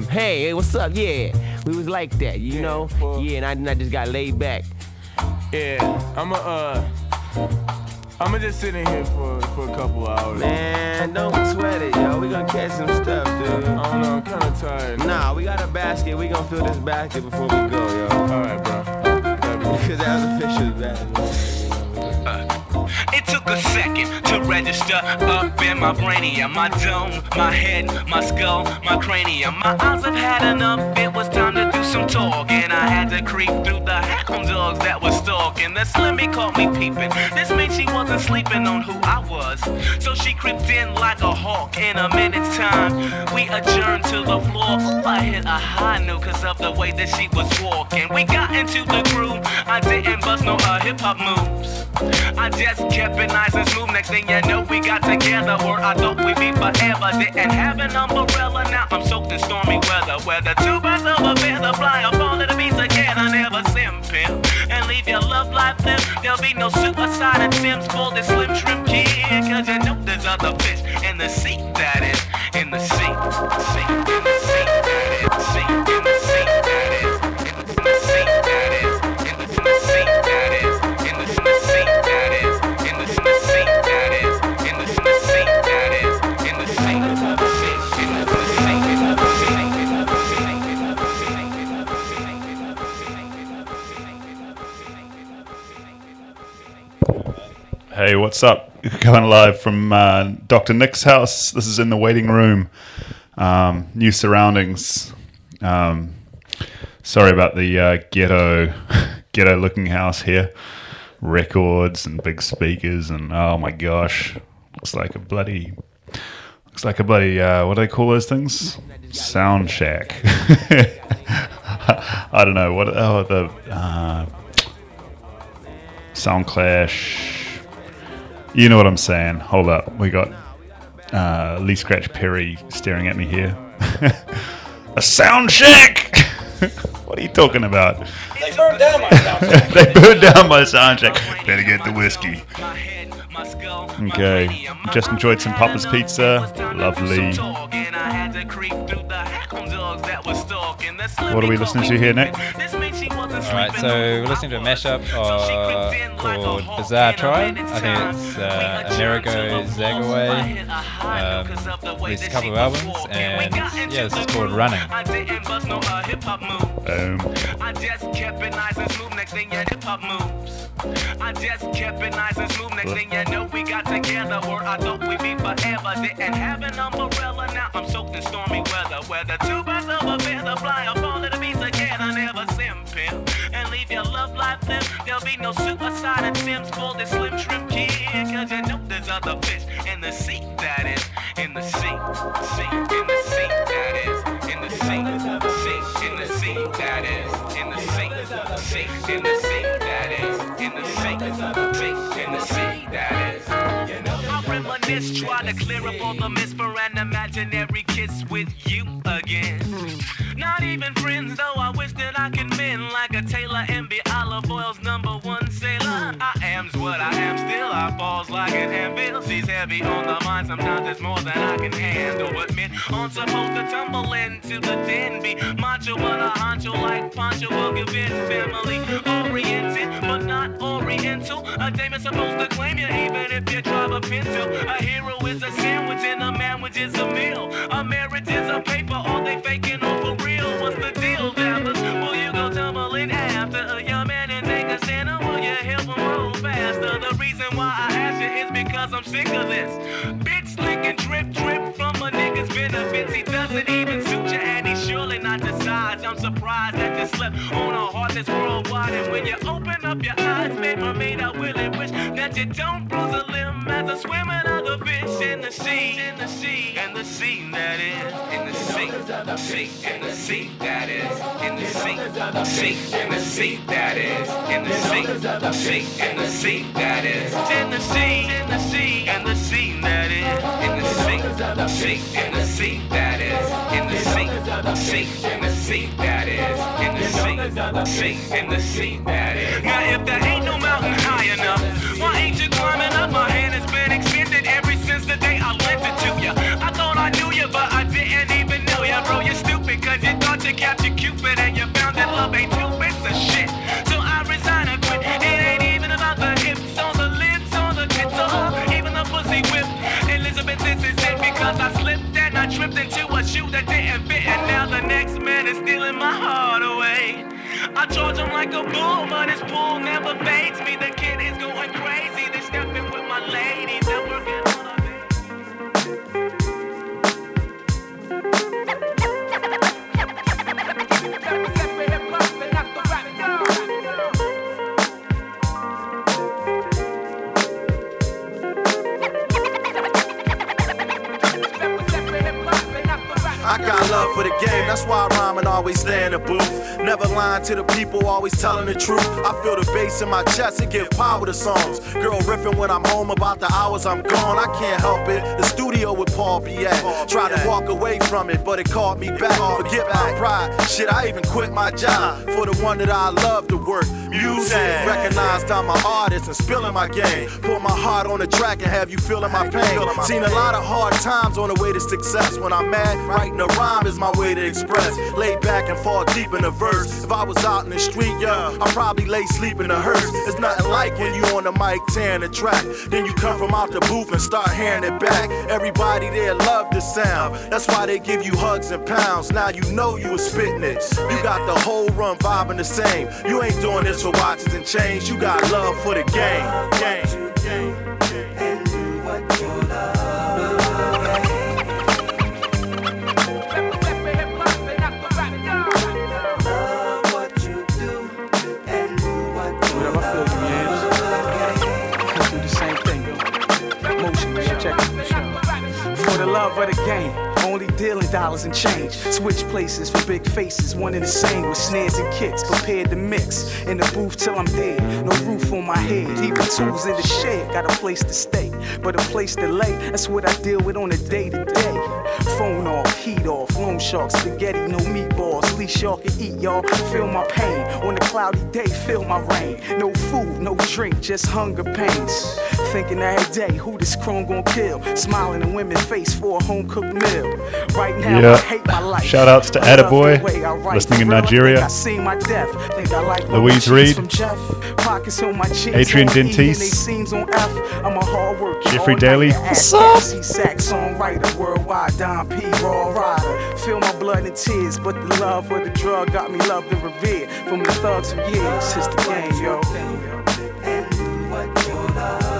bam, hey, hey, what's up? Yeah, we was like that, you know? Yeah, and I, and I just got laid back. Yeah, I'm a, uh, I'm gonna just sit in here for, for a couple hours. Man, don't sweat it, yo. We gonna catch some stuff, dude. I don't know, I'm kinda tired. Nah, we got a basket. We gonna fill this basket before we go, yo. Alright, bro. Because that was basket. It took a second to register up in my brainium, my dome, my head, my skull, my cranium. My eyes have had enough. It was time to do some talking. I had to creep through the hound dogs that was stalking. The slimmy caught me peeping. This meant she wasn't sleeping on who I was. So she crept in like a hawk. In a minute's time, we adjourned to the floor. Ooh, I hit a high note because of the way that she was walking. We got into the groove. I didn't bust no uh, hip hop moves. I just kept it nice and smooth. Next thing you know, we got together. Or I thought we'd be forever. Didn't have an umbrella. Now I'm soaked in stormy weather. Where the two birds of a feather fly up all of the beats together. Never simple. And leave your love life there. There'll be no suicide Sims for this slim shrimp kid. Cause you know there's other fish in the sea. That is in the sea. Sea. In the sea. Hey, what's up? Coming live from uh, Dr. Nick's house. This is in the waiting room. Um, new surroundings. Um, sorry about the uh, ghetto, ghetto-looking house here. Records and big speakers, and oh my gosh, looks like a bloody, looks like a bloody. Uh, what do they call those things? Sound shack. I don't know what. Oh, the uh, sound clash. You know what I'm saying. Hold up. We got uh, Lee Scratch Perry staring at me here. a sound shack! what are you talking about? They burned down my sound check. they burned down my sound check. Better get the whiskey. Okay. Just enjoyed some Papa's Pizza. Lovely. What are we listening to here, Nick? Alright, so we're listening to a mashup uh, called Bizarre Tribe. I think it's uh, Amerigo Gazaway. Um, released a couple of albums, and yeah, this is called Running. Boom. I I just kept it nice and smooth. Next thing you know, we got together. Or I thought we'd be forever. Didn't have an umbrella. Now I'm soaked in stormy weather. Where the two birds of a feather fly up all of the beats together. Never simple. And leave your love life there. There'll be no suicide Sims for this slim shrimp kid. Cause you know there's other fish in the sea. That is in the sea. Sea. In the sea. Reminisce, try to clear up all the mist for an imaginary kiss with you again. Not even friends, though I wish that I could mend like a Taylor and be Olive Oyl's number one sailor. I am's what I am I falls like an anvil. She's heavy on the mind, sometimes it's more than I can handle. But men aren't supposed to tumble into the den. Be macho, but a honcho like Pancho will give in. Family oriented, but not oriental. A dame is supposed to claim you, even if you drive a pencil. A hero is a sandwich, and a manwich is a meal. A marriage is a paper, all they faking on for real. What's the sick. Bitch licking drip drip from a nigga's benefits. He doesn't even suit you, and he's surely not the size. I'm surprised that you slept on a heart that's worldwide. And when you open up your eyes, babe, I really wish that you don't bruise a limb as a swimming other fish in the sea, in the sea, in the sea that is, in the sea, sea, in the sea that is, in the sea, sea, in the sea that is, in the sea, sea, in the sea that is, in the sea, in the sea, in the sea that is, in the sea, sea, in the sea that is, in the sea, sea, in the sea that is, in the sea, sea, in the sea that is. Now if there ain't no mountain high enough, why ain't you climbing up? My hand has been extended ever since the day I lent it to you. I thought I knew you, but I didn't even know you, bro. You're stupid, cause you thought you captured Cupid and you found that love ain't two bits of shit. So I resign and quit. It ain't even about the hips on the lips, on the tits, or even the pussy whip. Elizabeth, this is it because I slipped and I tripped into a shoe that didn't fit, and now the next man is stealing my heart away. I charge him like a bull, but his pull never fades me. The kid is going crazy. They're stepping with my. They're love for the game, that's why I rhyme and always stay in the booth. Never lying to the people, always telling the truth. I feel the bass in my chest, and give power to songs. Girl riffing when I'm home about the hours I'm gone, I can't help it. The studio with Paul be at. Tried to walk away from it, but it called me back. Forget my pride, shit, I even quit my job for the one that I love to work. Music, recognized I'm an artist and spilling my game. Put my heart on the track and have you feeling my pain. Seen a lot of hard times on the way to success. When I'm mad, writing a rhyme is my way to express. Lay back and fall deep in the verse. If I was out in the street, yeah, I'd probably lay sleep in the hearse. It's nothing like when you on the mic tearing the track. Then you come from out the booth and start hearing it back. Everybody there love the sound. That's why they give you hugs and pounds. Now you know you was spitting it. You got the whole run vibing the same. You ain't doing this for watches and chains. You got love for the love of the game. game. Dollars and change. Switch places for big faces, one and the same with snares and kicks. Prepared to mix in the booth till I'm dead. No roof on my head, even tools in the shed. Got a place to stay, but a place to lay. That's what I deal with on a day to day. Phone off, heat off, loan shark, spaghetti, no meatballs. Least y'all can eat, y'all. Feel my pain on a cloudy day. Feel my rain. No food, no drink, just hunger pains. Thinking every day, who this chrome gon' kill? Smiling in women's face for a home cooked meal. Right Yeah. hate my life. Shout outs to Attaboy, the way I write. listening in For real, I think Nigeria. I seen my death. Think I like Louise Reed. From Jeff. Pockets on my jeans Adrian on Dentis. they seams on F. I'm a hard worker. Jeffrey Daly. What's up? gassy, Sax songwriter, worldwide, Don P, raw rider. Feel my blood and tears, but the love for the drug got me loved and revered. From the thugs for years, it's the game, yo. Yo,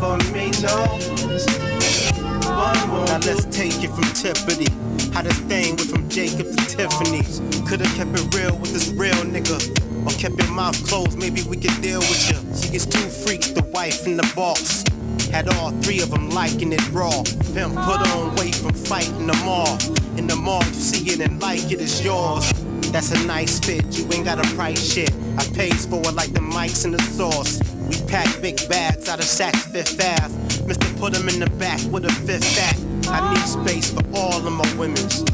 for me, no. Now let's take it from Tiffany. How this thing went from Jacob to Tiffany's. Could've kept it real with this real nigga. Or kept your mouth closed, maybe we could deal with you. She gets two freaks, the wife and the boss. Had all three of them liking it raw. Pimp put on weight from fighting the mall. In the mall, you see it and like it, it's yours. That's a nice fit, you ain't got a price shit. I pays for it like the mics and the sauce. We pack big bags out of Saks Fifth Ave. Mr. Put 'em in the back with a fifth act. I need space for all of my women's.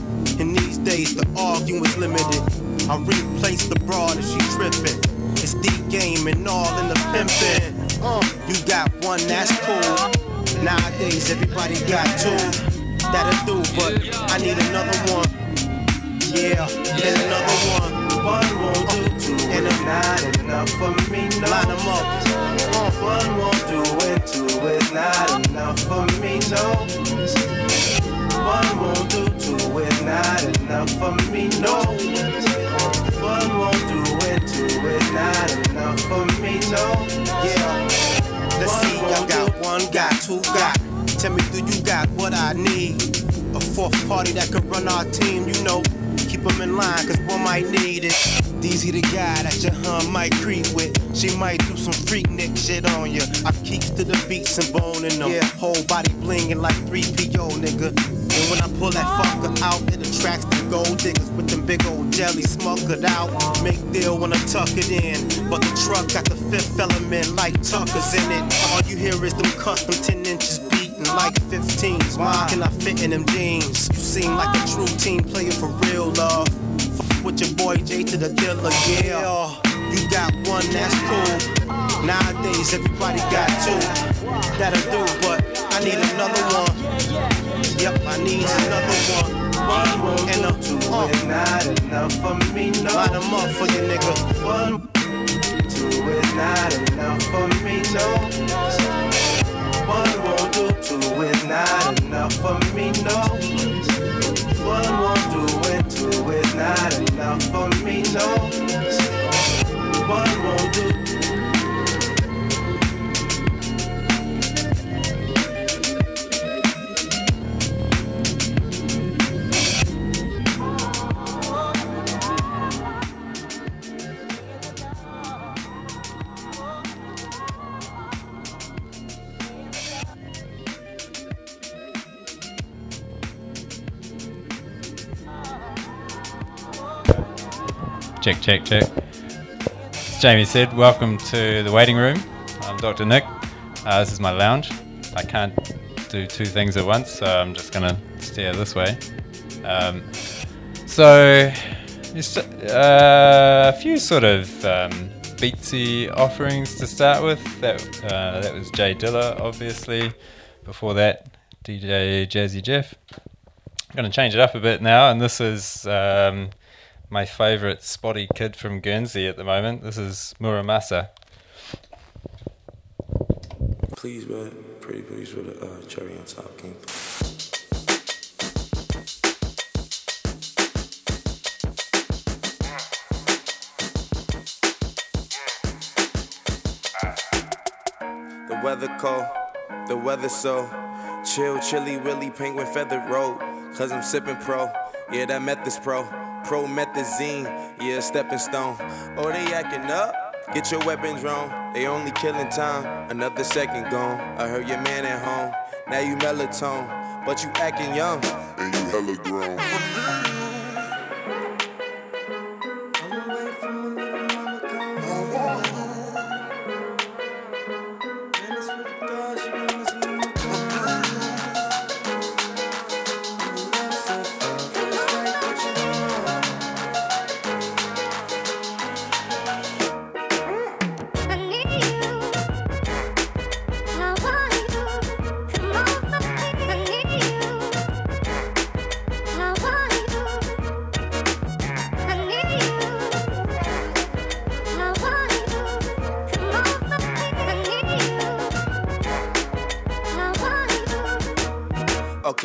In these days, the arguing's limited. I replace the broad if she trippin'. It's the game and all in the pimpin'. Uh, you got one, that's cool. Nowadays, everybody got two. That'll do, but I need another one. Yeah, and another one. One won't do two, and it's not enough for me. No. Line 'em up. One won't do it, two is not enough for me. No. One won't do two, is not enough for me. No. One won't do it, two is not enough for me. No. Yeah. Let's see, I got one, got two, got. Tell me, do you got what I need? A fourth party that could run our team, you know. Keep them in line, cause one might need it. Easy the guy that your hun might creep with. She might do some freak nick shit on ya. I keeps to the beats and boning them. Yeah, whole body blingin' like 3PO, nigga. And when I pull that fucker out, it attracts the gold diggers with them big old jelly smokered out. Make deal when I tuck it in. But the truck got the fifth element like Tucker's in it. All you hear is them custom 10 inches beating like 15s. Why can I fit in them jeans? You seem like a true team player for real, love. With your boy J to the dealer, yeah. You got one, that's cool. Nowadays, everybody got two. That'll do, but I need another one. Yep, I need another one. One and a two uh. is not enough for me, no. Line them up for you, nigga. One, two is not enough for me, no. One won't do, two is not enough for me, no. One won't do, and two is not enough for me, no. One won't do. Check, check, check. As Jamie said, welcome to the waiting room. I'm Dr. Nick. Uh, this is my lounge. I can't do two things at once, so I'm just going to steer this way. Um, so, uh, a few sort of um, beatsy offerings to start with. That, uh, that was Jay Dilla, obviously. Before that, DJ Jazzy Jeff. I'm going to change it up a bit now, and this is um, my favourite spotty kid from Guernsey at the moment. This is Mura Masa. Please, man. Pretty please with a uh, cherry on top. The weather cold, the weather so chill, chilly, willy, penguin feathered road. Cause I'm sipping pro, yeah, that meth is pro. Promethazine, yeah, stepping stone. Oh, they acting up? Get your weapons wrong. They only killing time. Another second gone. I heard your man at home. Now you melatonin, but you acting young. And you hella grown.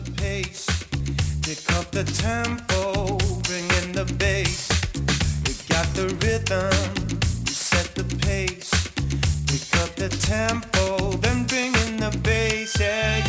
the pace, pick up the tempo, bring in the bass. We got the rhythm, we set the pace, pick up the tempo, then bring in the bass. Yeah.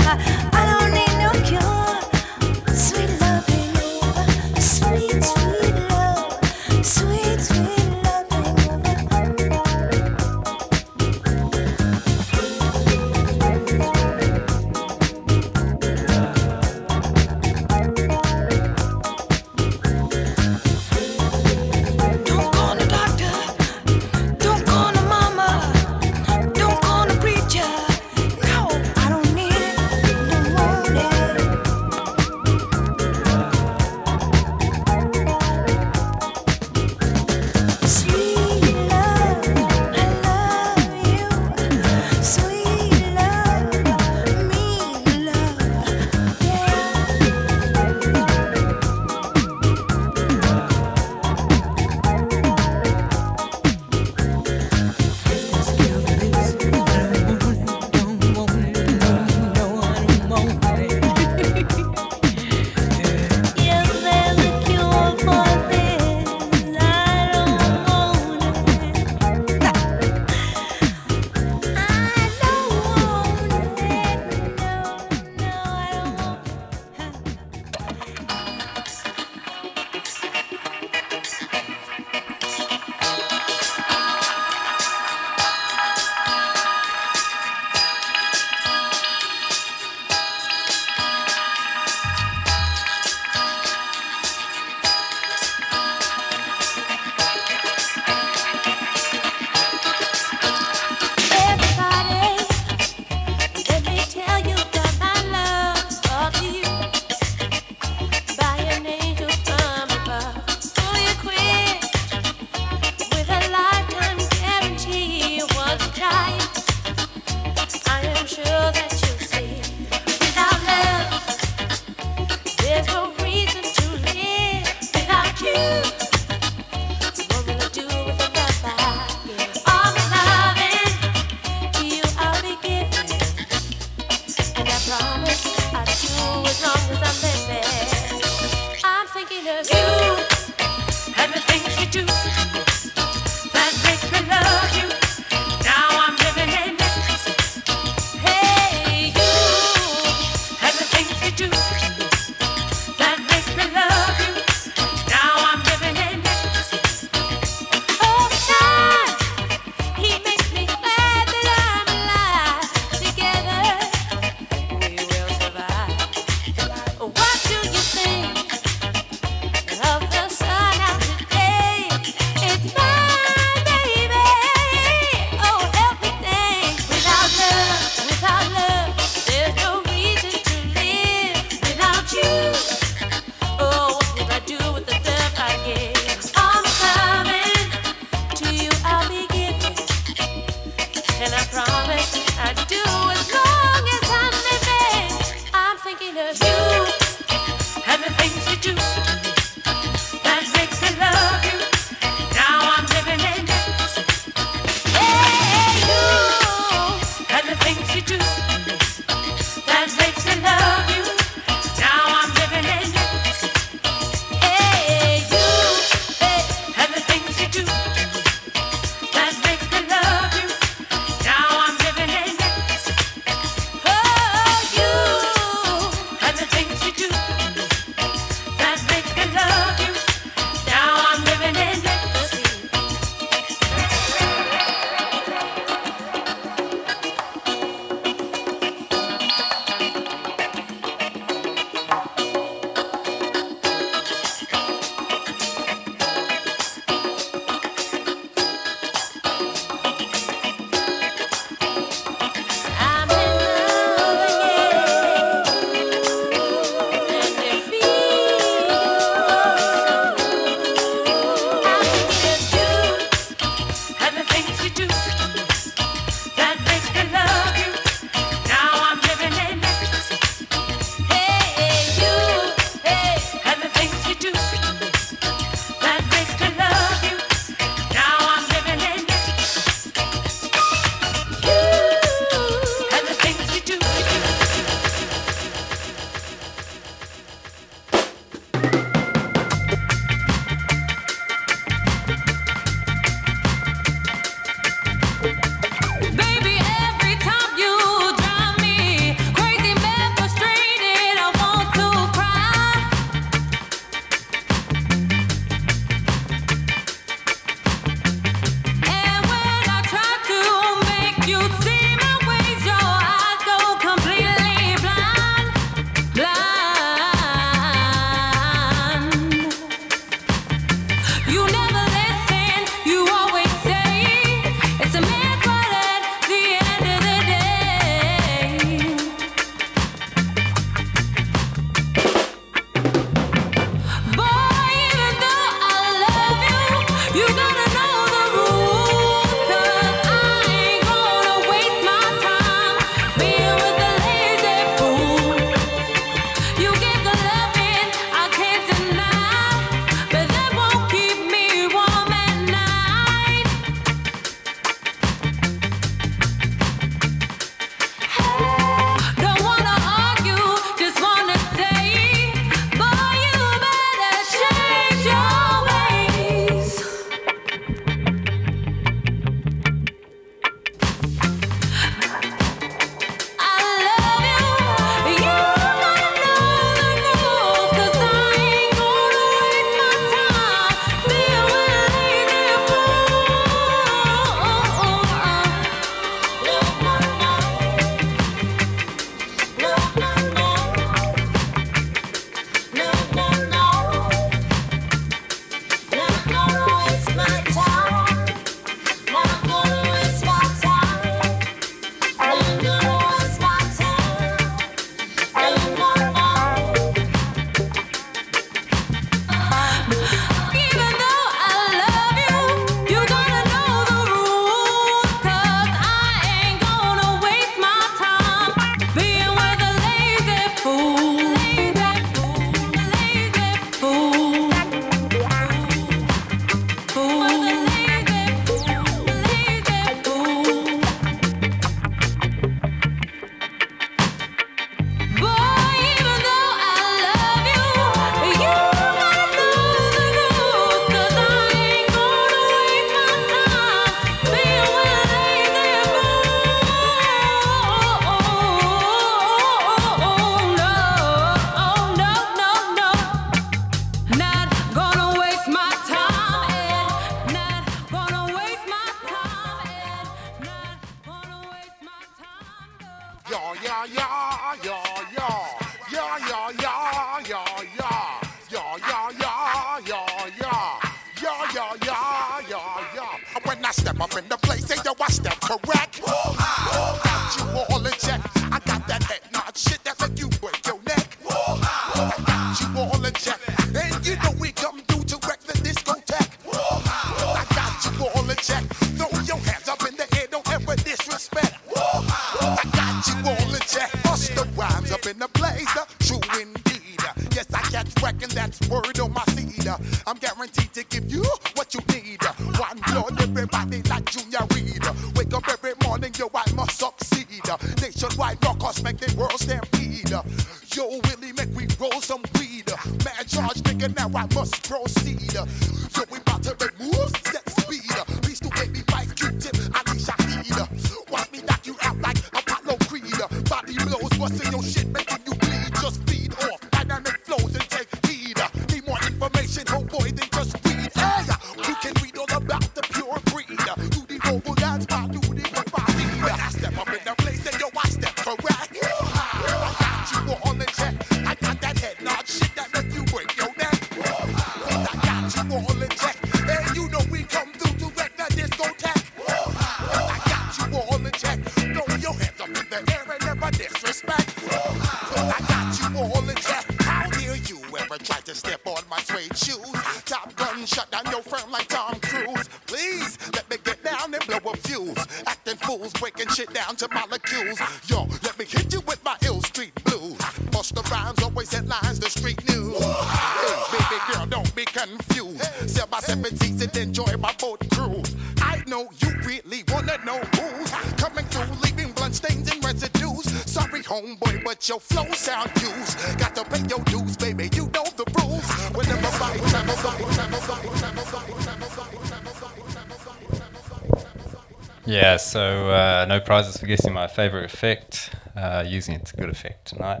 Yeah, so uh, no prizes for guessing my favorite effect. Uh, using it to good effect tonight.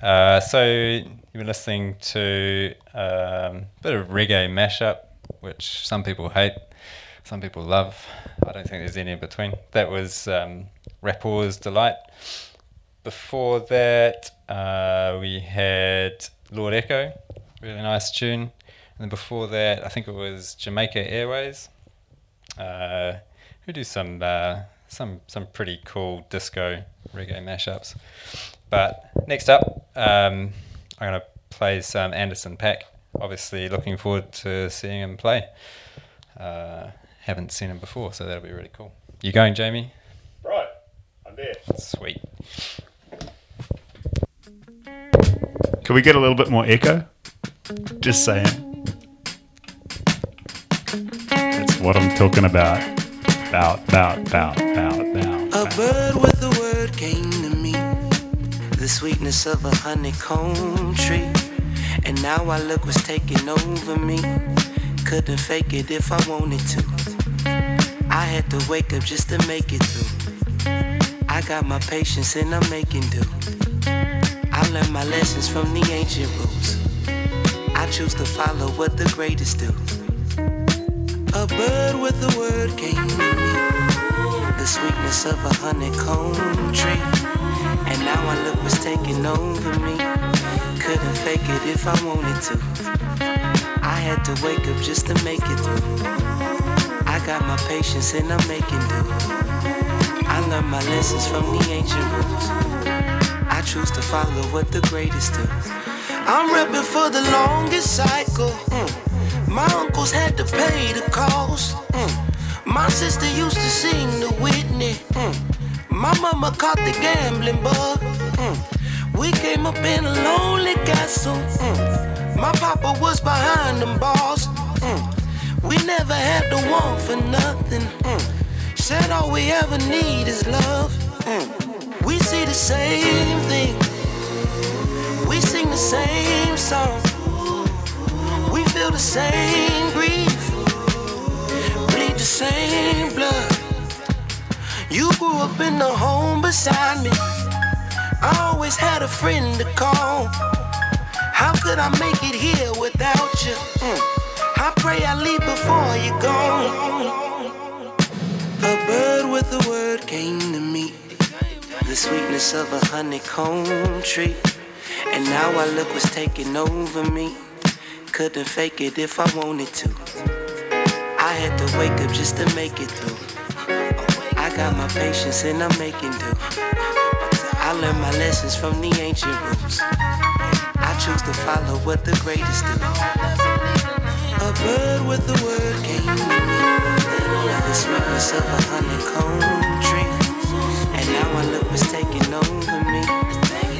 Uh, so you've been listening to um, a bit of reggae mashup, which some people hate, some people love. I don't think there's any in between. That was um, Rapport's Delight. Before that, uh, we had Lord Echo, really nice tune. And then before that, I think it was Jamaica Airways, uh, who do some uh, some some pretty cool disco reggae mashups. But next up, um, I'm going to play some Anderson .Paak. Obviously, looking forward to seeing him play. Uh, haven't seen him before, so that'll be really cool. You going, Jamie? Right, I'm there. Sweet. Can we get a little bit more echo? Just saying. That's what I'm talking about. About, about, about, about, about. A bird with a word came to me, the sweetness of a honeycomb tree. And now I look what's taking over me. Couldn't fake it if I wanted to. I had to wake up just to make it through. I got my patience and I'm making do. I learned my lessons from the ancient rules. I choose to follow what the greatest do. A bird with a word came to me, the sweetness of a honeycomb tree. And now I look what's taking over me. Couldn't fake it if I wanted to. I had to wake up just to make it through. I got my patience and I'm making do. I learned my lessons from the ancient rules. I choose to follow what the greatest do. I'm repping for the longest cycle. mm. My uncles had to pay the cost. mm. My sister used to sing the Whitney. mm. My mama caught the gambling bug. mm. We came up in a lonely castle. mm. My papa was behind them bars. mm. We never had to want for nothing. mm. Said all we ever need is love. We see the same thing. We sing the same song. We feel the same grief. Bleed the same blood. You grew up in the home beside me. I always had a friend to call. How could I make it here without you? Mm. I pray I leave before you go. A bird with a word came to me. The sweetness of a honeycomb tree. And now I look what's taking over me. Couldn't fake it if I wanted to. I had to wake up just to make it through. I got my patience and I'm making do. I learned my lessons from the ancient roots. I choose to follow what the greatest do. A bird with the word came. The sweetness of a honeycomb tree. And now my look was taking over me.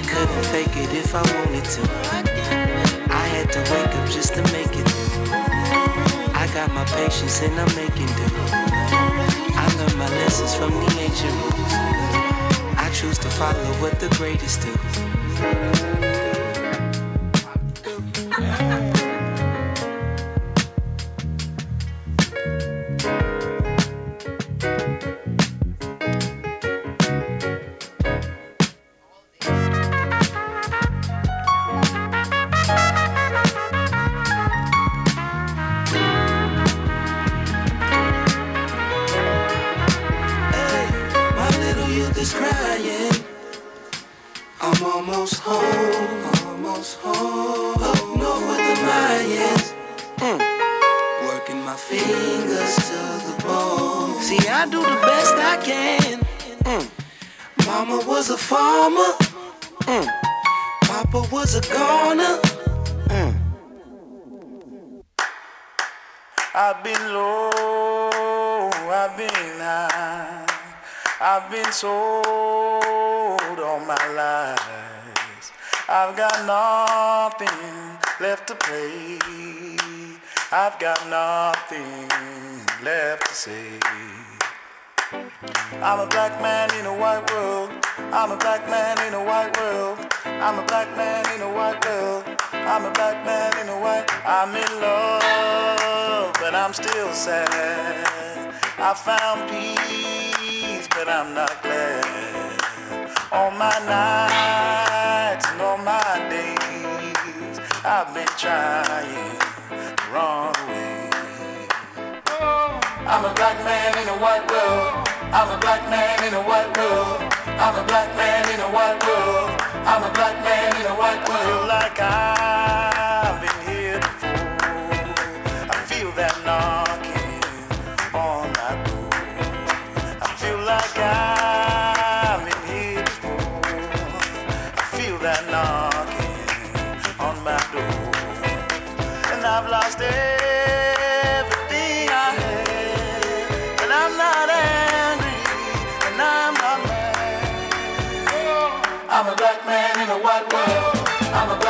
Couldn't fake it if I wanted to. Had to wake up just to make it. I got my patience and I'm making do. I learned my lessons from the ancient roots. I choose to follow what the greatest do. Left to play. I've got nothing left to say. I'm a black man in a white world. I'm a black man in a white world. I'm a black man in a white world. I'm a black man in a white. I'm in love, but I'm still sad. I found peace, but I'm not glad. All my nights I've been trying the wrong way. I'm a black man in a white world. I'm a black man in a white world. I'm a black man in a white world. I'm a black man in a white world. Like I've I'm a black man in a white world. I'm a black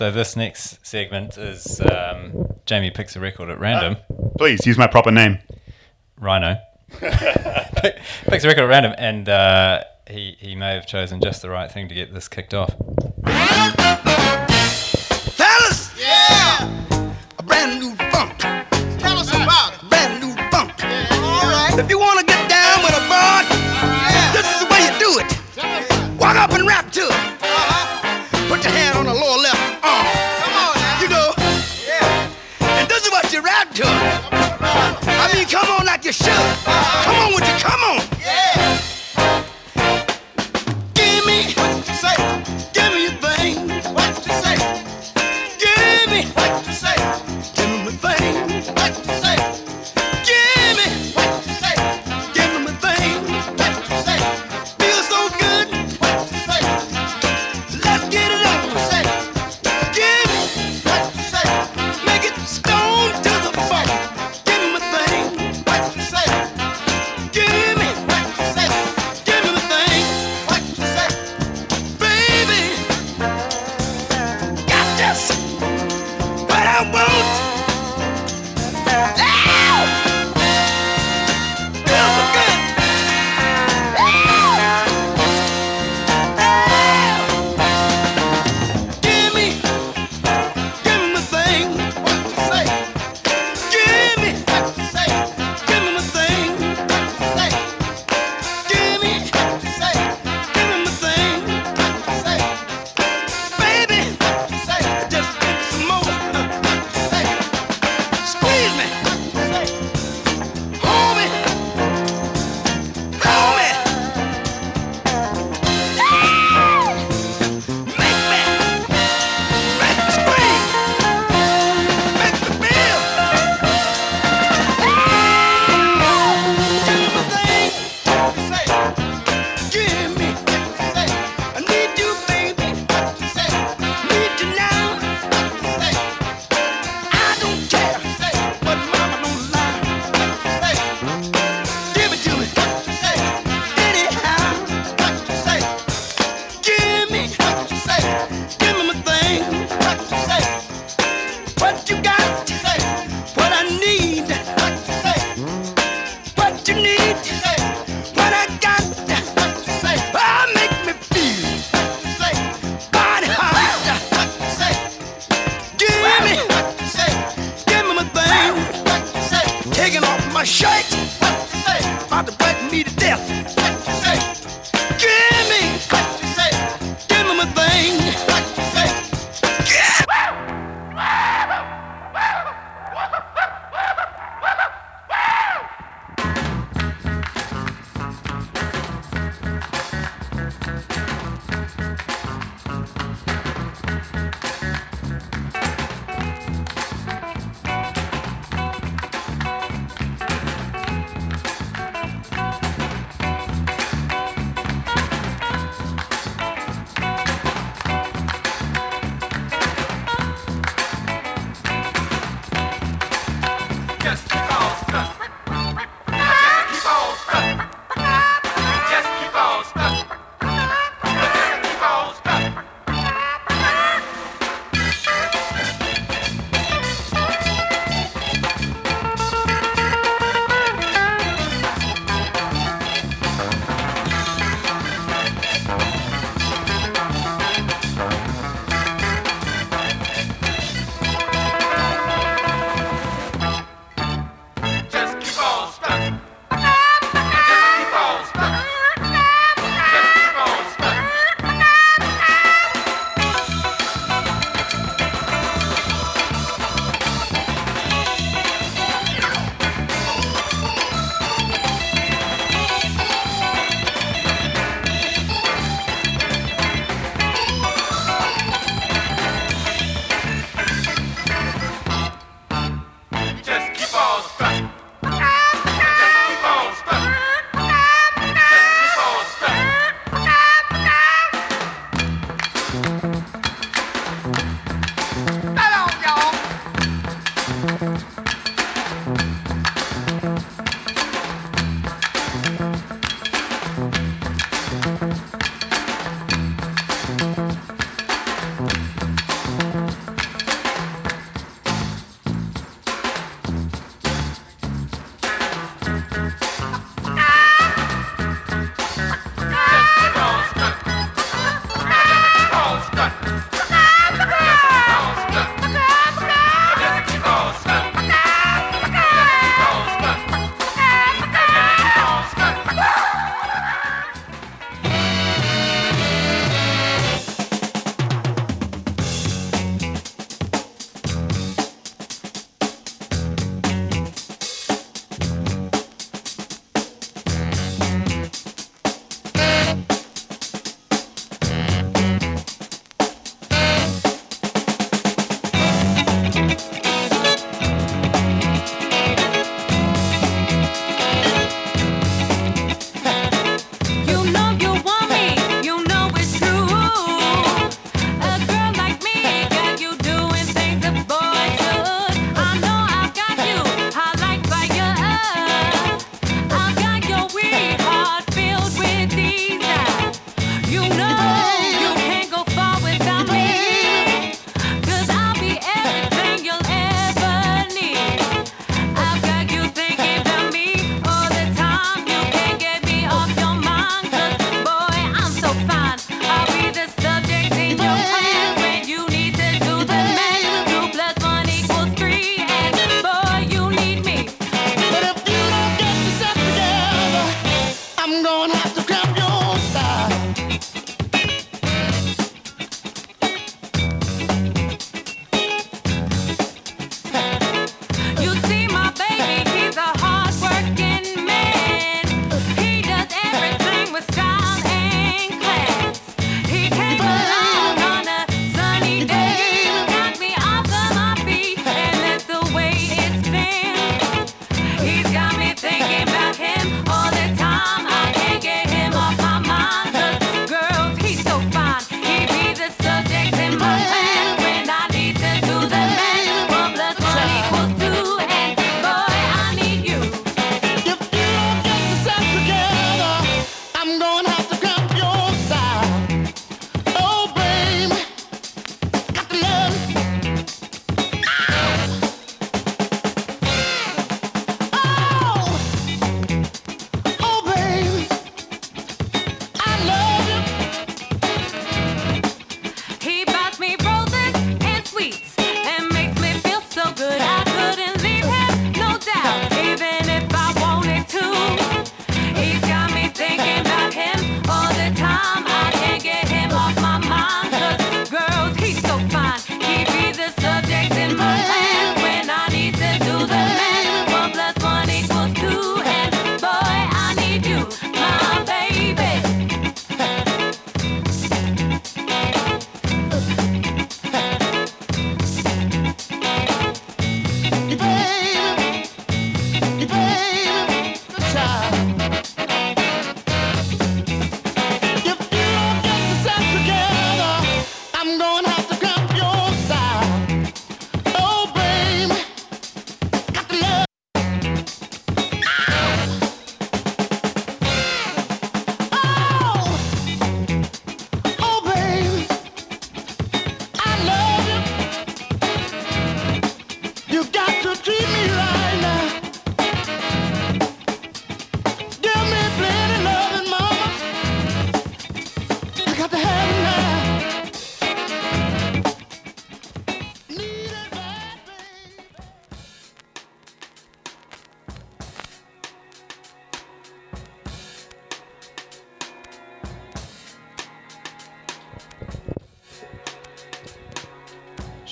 So this next segment is um, Jamie picks a record at random. Uh, please use my proper name. Rhino picks a record at random, and uh, he he may have chosen just the right thing to get this kicked off.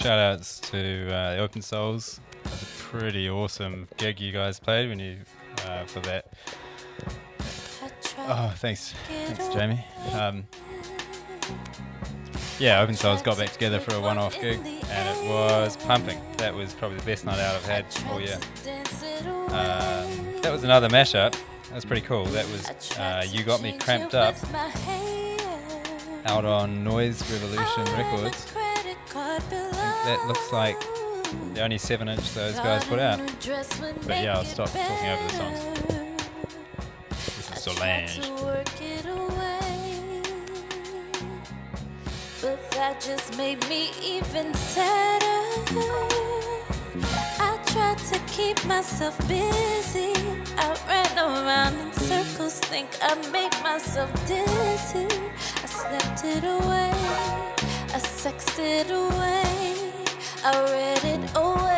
Shout outs to uh, Open Souls. Was a pretty awesome gig you guys played when you uh, for that. Oh, thanks, thanks, Jamie. Um, yeah, Open Souls got back together for a one-off gig, and it was pumping. That was probably the best night out I've had all year. Um, that was another mashup. That was pretty cool. That was uh, You Got Me Cramped Up out on Noise Revolution Records. That looks like the only 7 inch those guys put out. But yeah, I'll stop talking over the songs. This is Solange. But that just made me even sadder. I tried to keep myself busy. I ran around in circles, think I made myself dizzy. I slept it away, I sexed it away, I read it away.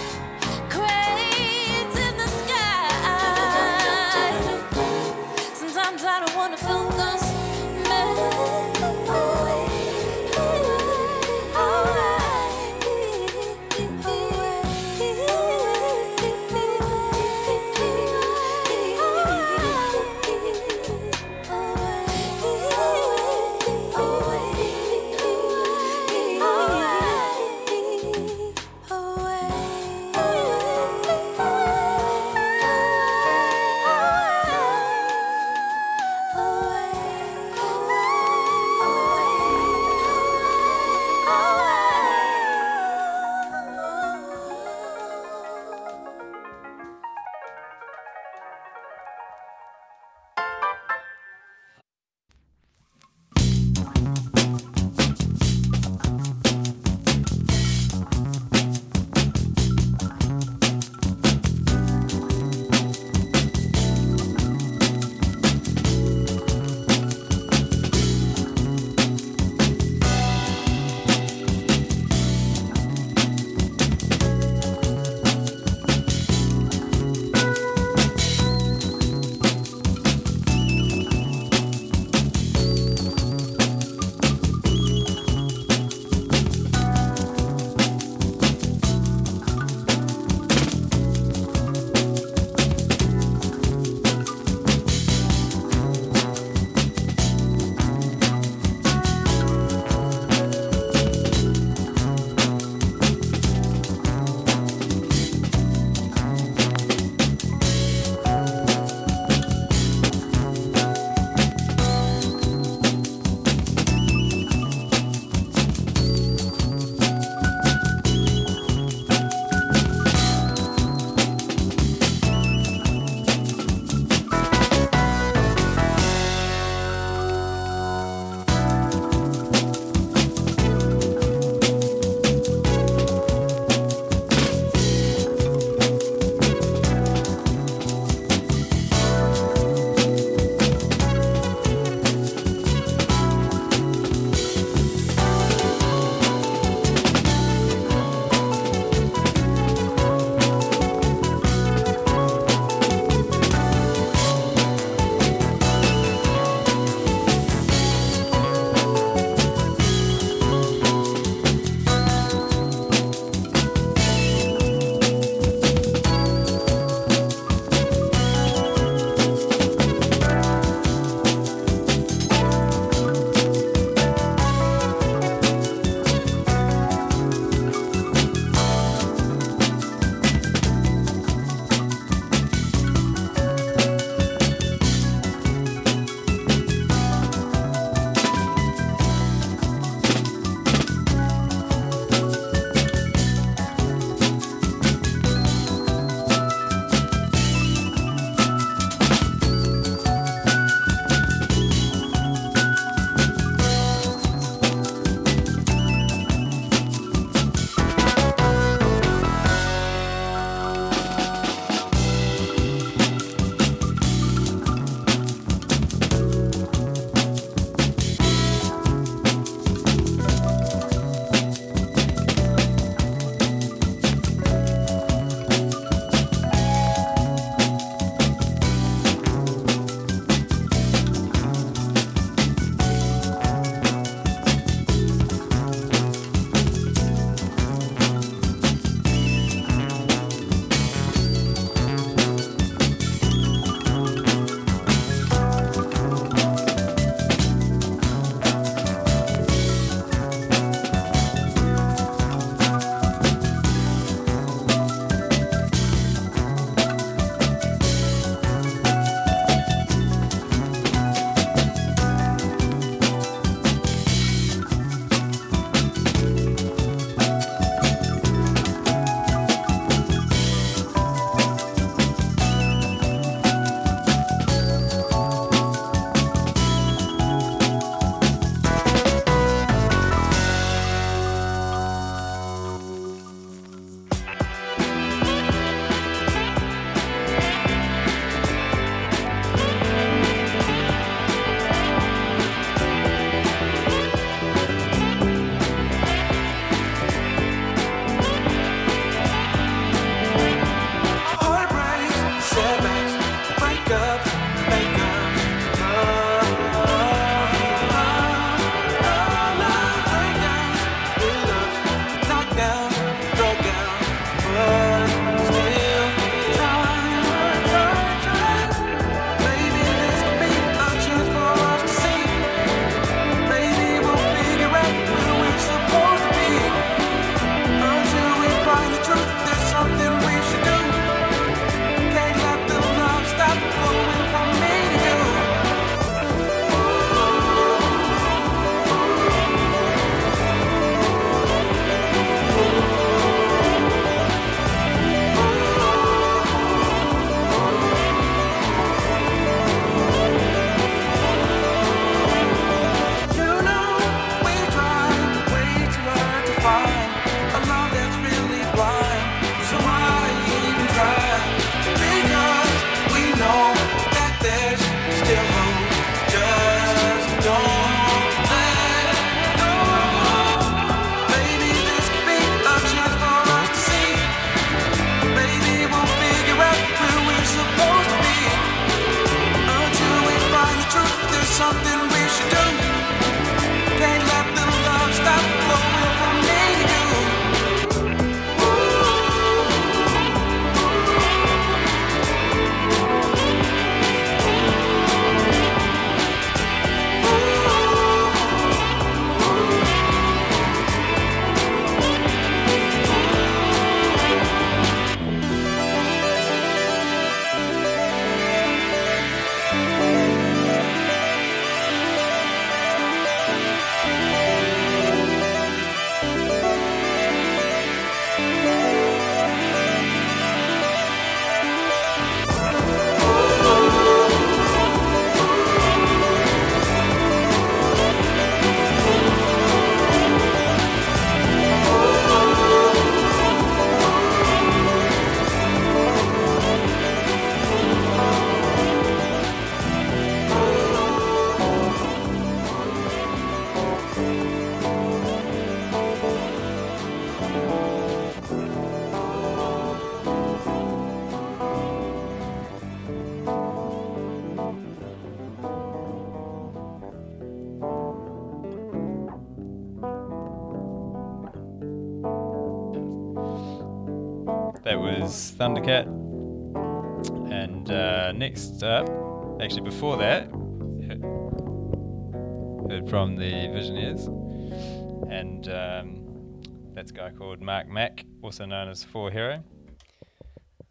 guy called Marc Mac, also known as Four Hero.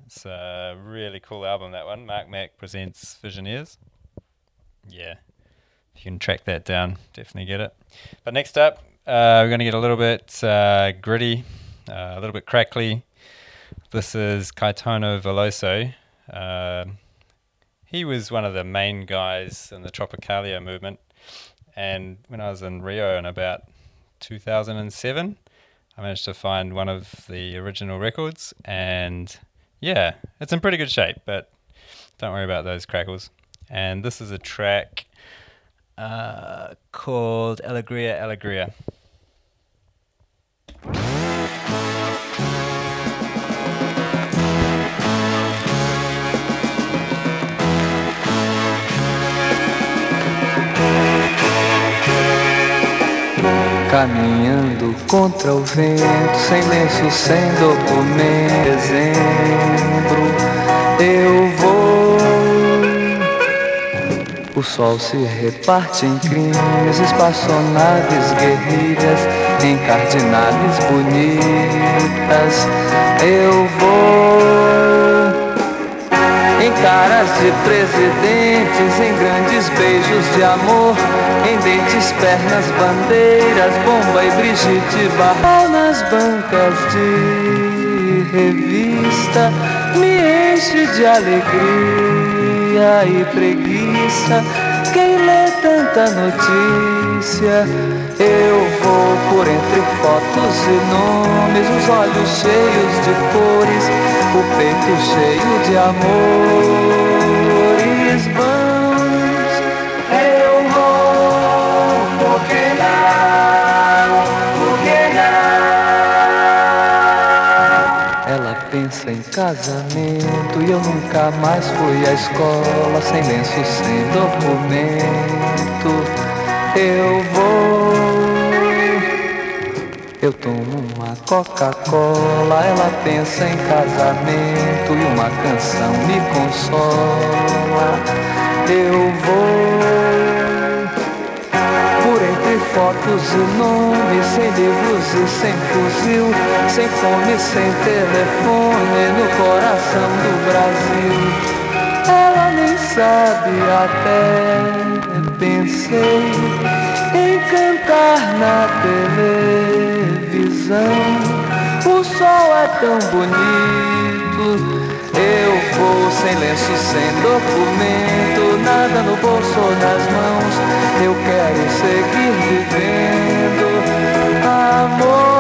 It's a really cool album, that one. Marc Mac presents Visioneers. Yeah, if you can track that down, definitely get it. But next up, uh, we're going to get a little bit uh, gritty, uh, a little bit crackly. This is Caetano Veloso. Um he was one of the main guys in the Tropicalia movement. And when I was in Rio in about 2007, I managed to find one of the original records. And yeah, it's in pretty good shape, but don't worry about those crackles. And this is a track uh, called Alegria Alegria. Caminhando contra o vento, sem lenço, sem documento. Dezembro, eu vou. O sol se reparte em crimes, espaçonaves, guerrilhas, encardinadas bonitas. Eu vou. Em caras de presidentes, em grandes beijos de amor, em dentes, pernas, bandeiras, bomba e Brigitte Barral nas bancas de revista, me enche de alegria e preguiça. Quem lê tanta notícia? Eu vou por entre fotos e nomes, os olhos cheios de cores, o peito cheio de amores vãos. Eu vou, por que não? Por que não? Ela pensa em casamento e eu nunca mais fui à escola, sem lenço, sem documento. Eu vou. Eu tomo uma Coca-Cola, ela pensa em casamento e uma canção me consola. Eu vou fotos e nomes, sem livros e sem fuzil, sem fome, sem telefone, no coração do Brasil. Ela nem sabe até pensei em cantar na televisão. O sol é tão bonito. Eu vou sem lenço, sem documento, nada no bolso ou nas mãos. Eu quero seguir vivendo. Amor,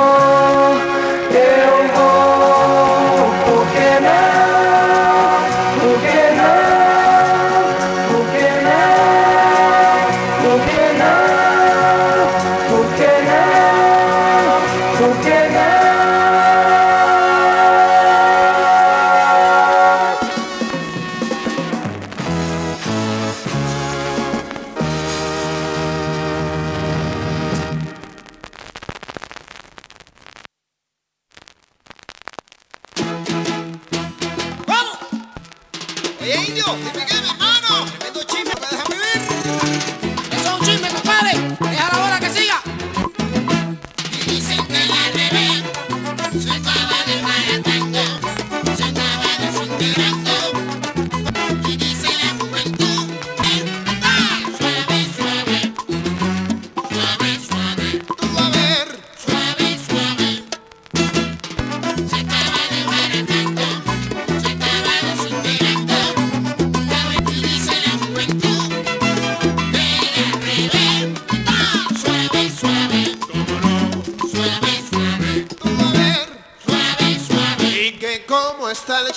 Mano. Tremendo me deja vivir.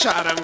Está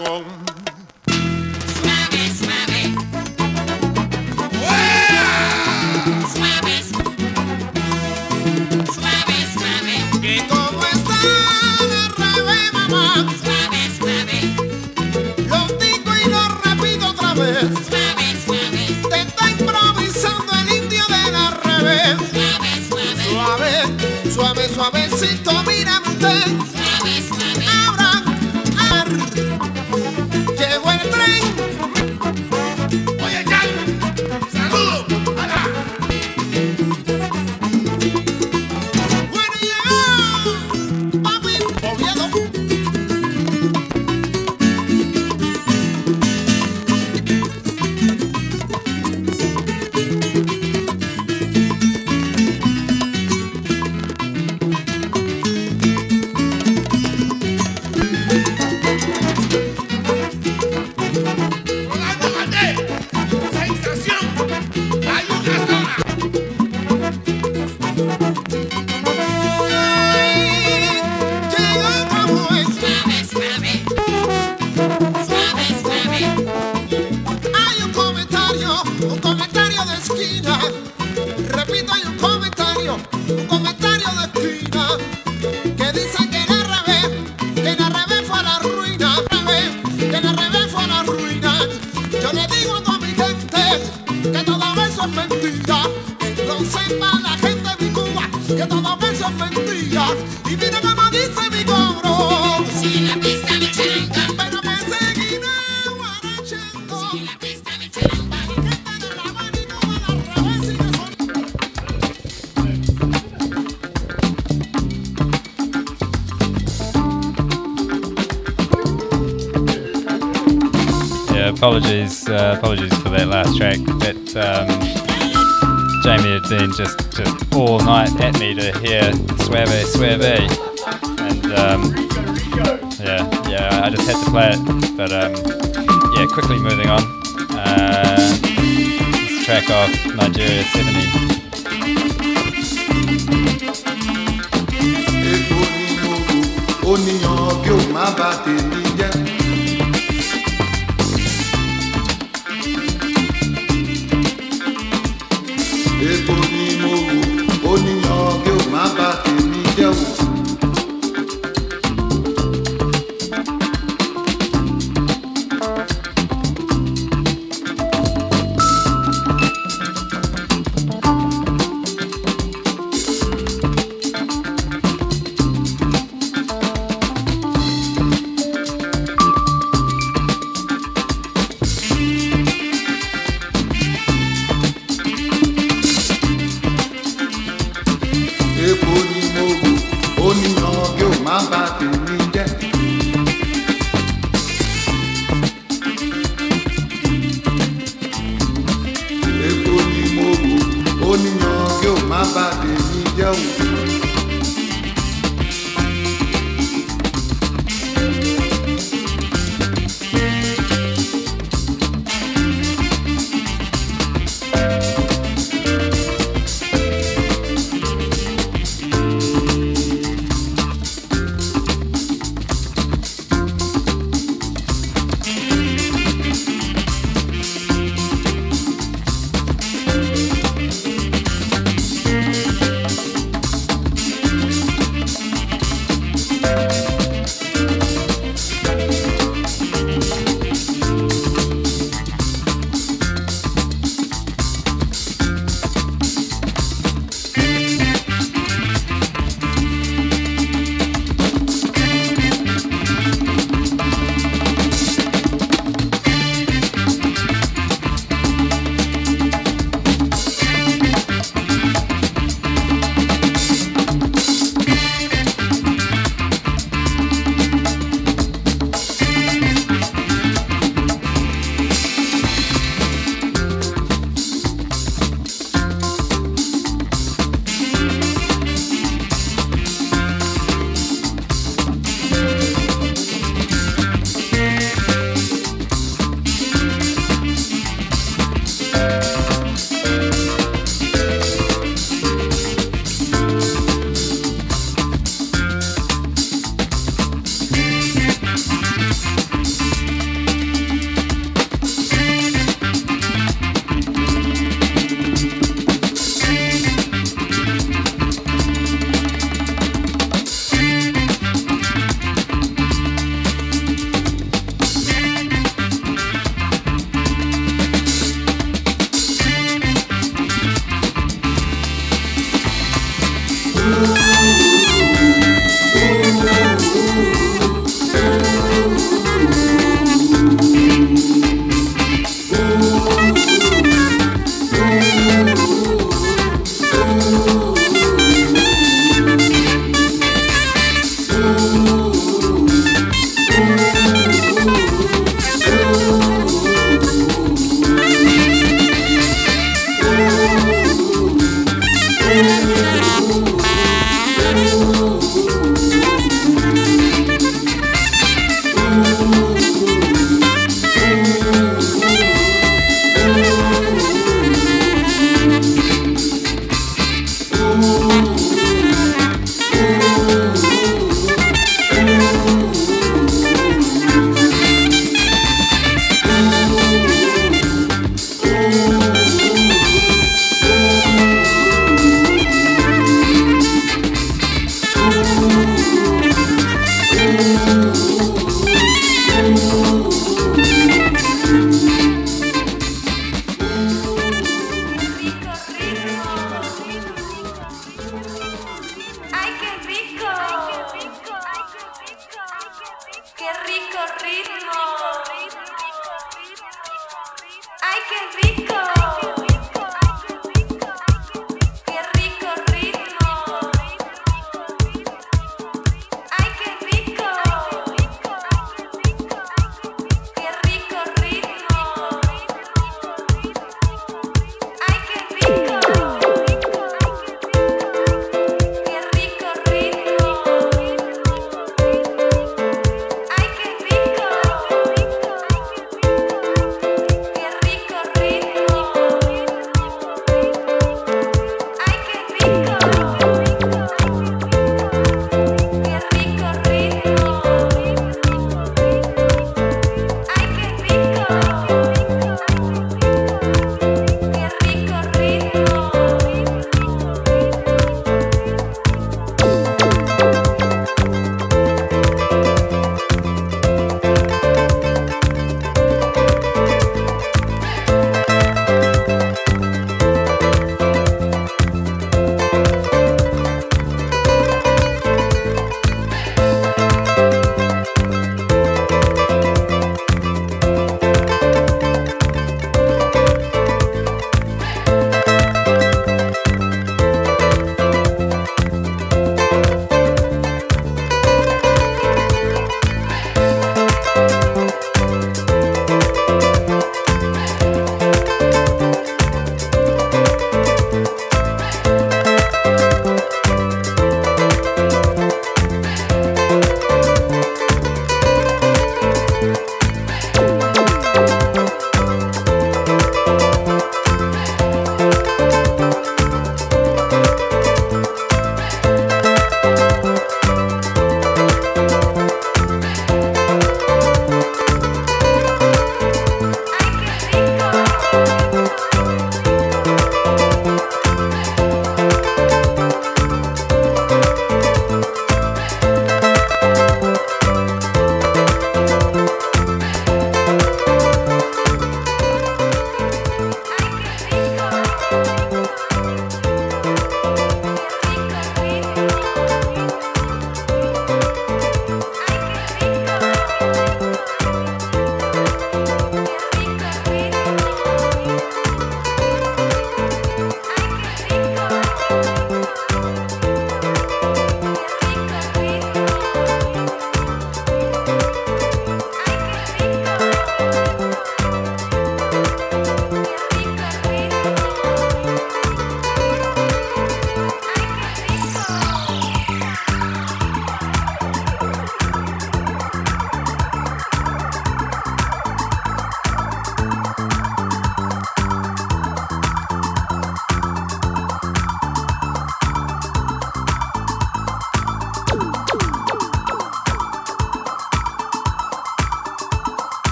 apologies for that last track. but um, Jamie had been just, just all night at me to hear Suave Suave, and um, yeah, yeah, I just had to play it. But um, yeah, quickly moving on. Uh, this track off Nigeria 70. kí má.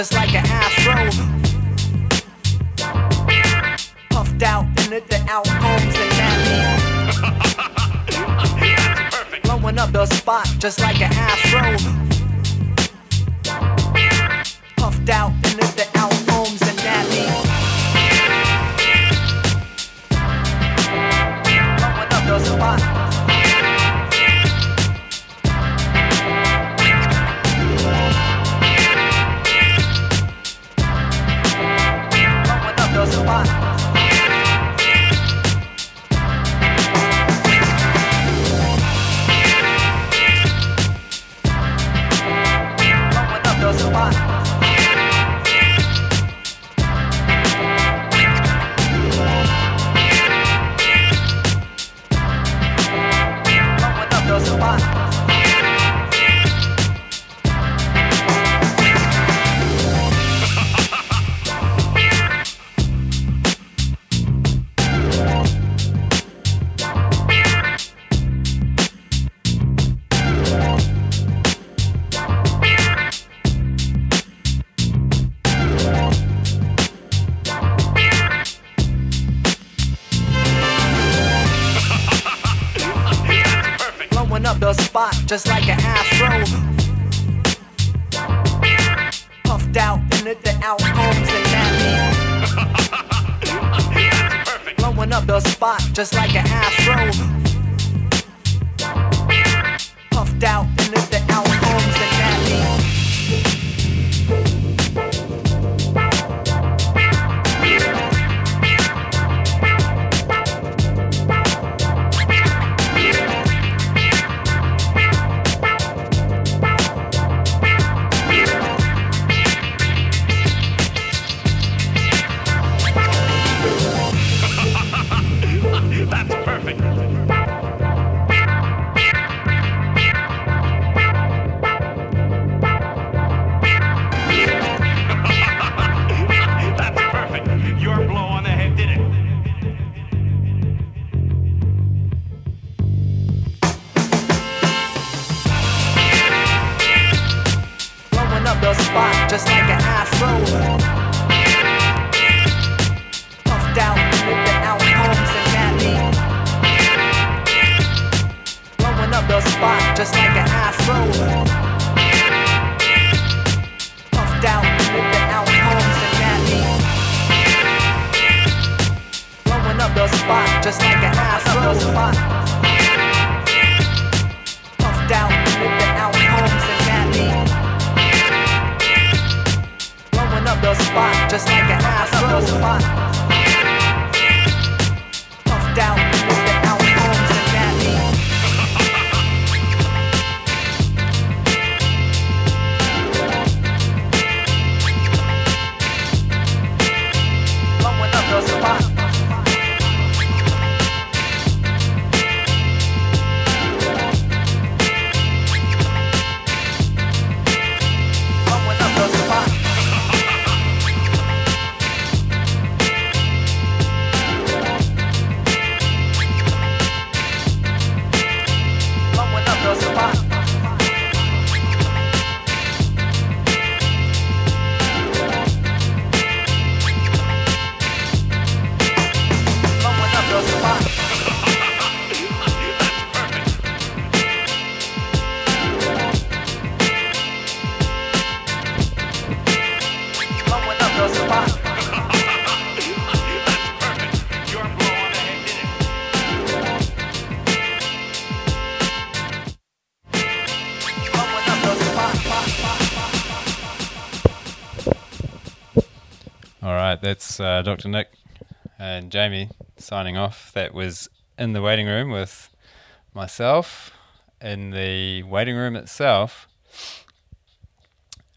just like a Uh, Dr. Nick and Jamie signing off. That was in the waiting room with myself. In the waiting room itself,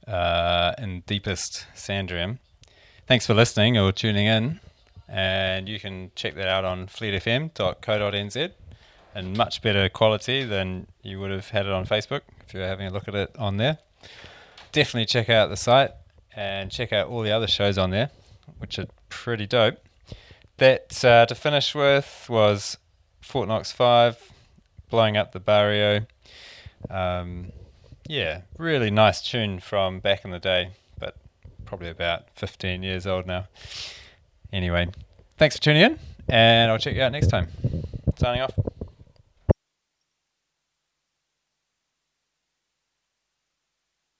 uh, in deepest Sandrium. Thanks for listening or tuning in. And you can check that out on fleetfm.co.nz in much better quality than you would have had it on Facebook if you're having a look at it on there. Definitely check out the site and check out all the other shows on there which are pretty dope. That uh, to finish with was Fort Knox 5, Blowing Up the Barrio. Um, yeah, really nice tune from back in the day, but probably about 15 years old now. Anyway, thanks for tuning in, and I'll check you out next time. Signing off.